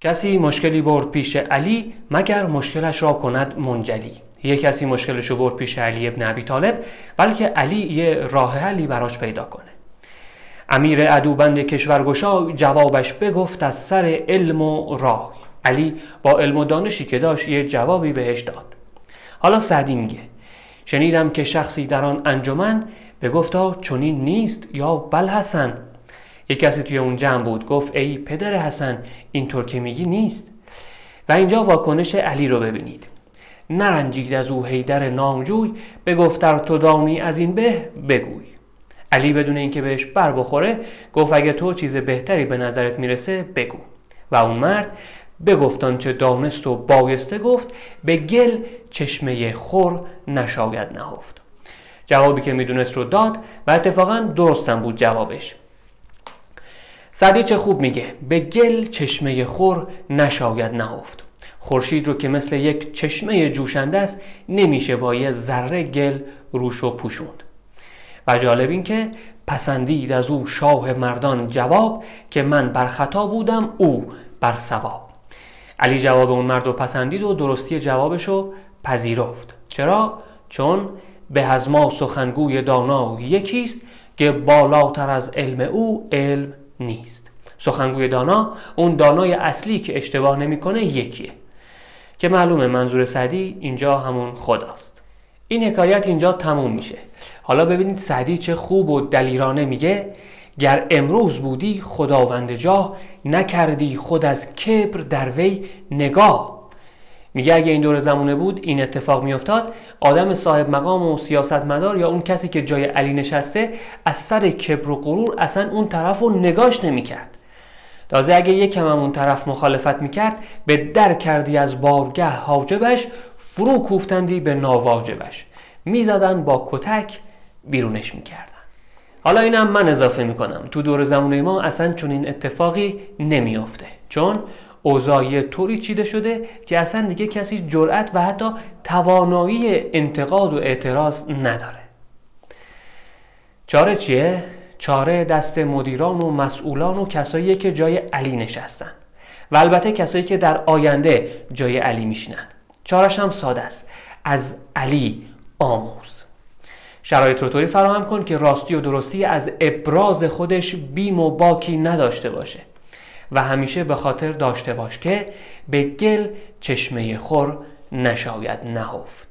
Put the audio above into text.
کسی مشکلی برد پیش علی مگر مشکلش را کند منجلی. یه کسی مشکلش رو برد پیش علی ابن ابی طالب بلکه علی یه راه حلی براش پیدا کنه. امیر ادوبند کشورگشای جوابش بگفت از سر علم و راه. علی با علم و دانشی که داشت یه جوابی بهش داد. حالا سعدی میگه شنیدم که شخصی در آن انجمن به گفتا چنین نیست یا بل حسن. یک کسی توی اون جمع بود گفت ای پدر حسن اینطور که میگی نیست. و اینجا واکنش علی رو ببینید. نرنجید از او هیدر نامجوی به گفتر تو دانی از این به بگوی. علی بدون اینکه بهش بر بخوره گفت اگه تو چیز بهتری به نظرت می‌رسه بگو. و اون مرد بگفتان چه دانست و بایسته گفت به گل چشمه خور نشاید نهفت. جوابی که می‌دونست رو داد و اتفاقا درستم بود جوابش. سعدی چه خوب میگه؟ به گل چشمه خور نشاید نهفت. خورشید رو که مثل یک چشمه جوشنده است نمیشه با یه ذره گل روش و پوشوند. و جالب این که پسندید از او شاه مردان جواب که من بر خطا بودم او بر سواب علی جواب اون مرد رو پسندید و درستی جوابش رو پذیرفت. چرا؟ چون به از ما سخنگوی دانا یکیست که بالاتر از علم او علم نیست. سخنگوی دانا اون دانای اصلی که اشتباه نمی‌کنه یکیه. که معلومه منظور سعدی اینجا همون خداست. این حکایت اینجا تموم میشه. حالا ببینید سعدی چه خوب و دلیرانه میگه. گر امروز بودی خداوند جا نکردی خود از کبر در وی نگاه. میگه اگه این دور زمونه بود این اتفاق میافتاد آدم صاحب مقام و سیاستمدار یا اون کسی که جای علی نشسته از سر کبر و غرور اصلا اون طرف رو نگاش نمی‌کرد. تازه اگه یکم هم اون طرف مخالفت می‌کرد به در کردی از بارگه حاجبش فرو کوفتندی به ناواجبش. می‌زدن با کتک بیرونش می‌کردن. حالا اینم من اضافه می‌کنم. تو دور زمونه ما اصلا چون این اتفاقی نمیافته. چون اوضاعی طوری چیده شده که اصلا دیگه کسی جرأت و حتی توانایی انتقاد و اعتراض نداره. چاره چیه؟ چاره دست مدیران و مسئولان و کسایی که جای علی نشستن. و البته کسایی که در آینده جای علی میشینن. چارش هم ساده است. از علی آموز. شرایط رو طوری فراهم کن که راستی و درستی از ابراز خودش بیم و باکی نداشته باشه. و همیشه به خاطر داشته باش که به گل چشمه خور نشاید نهفت.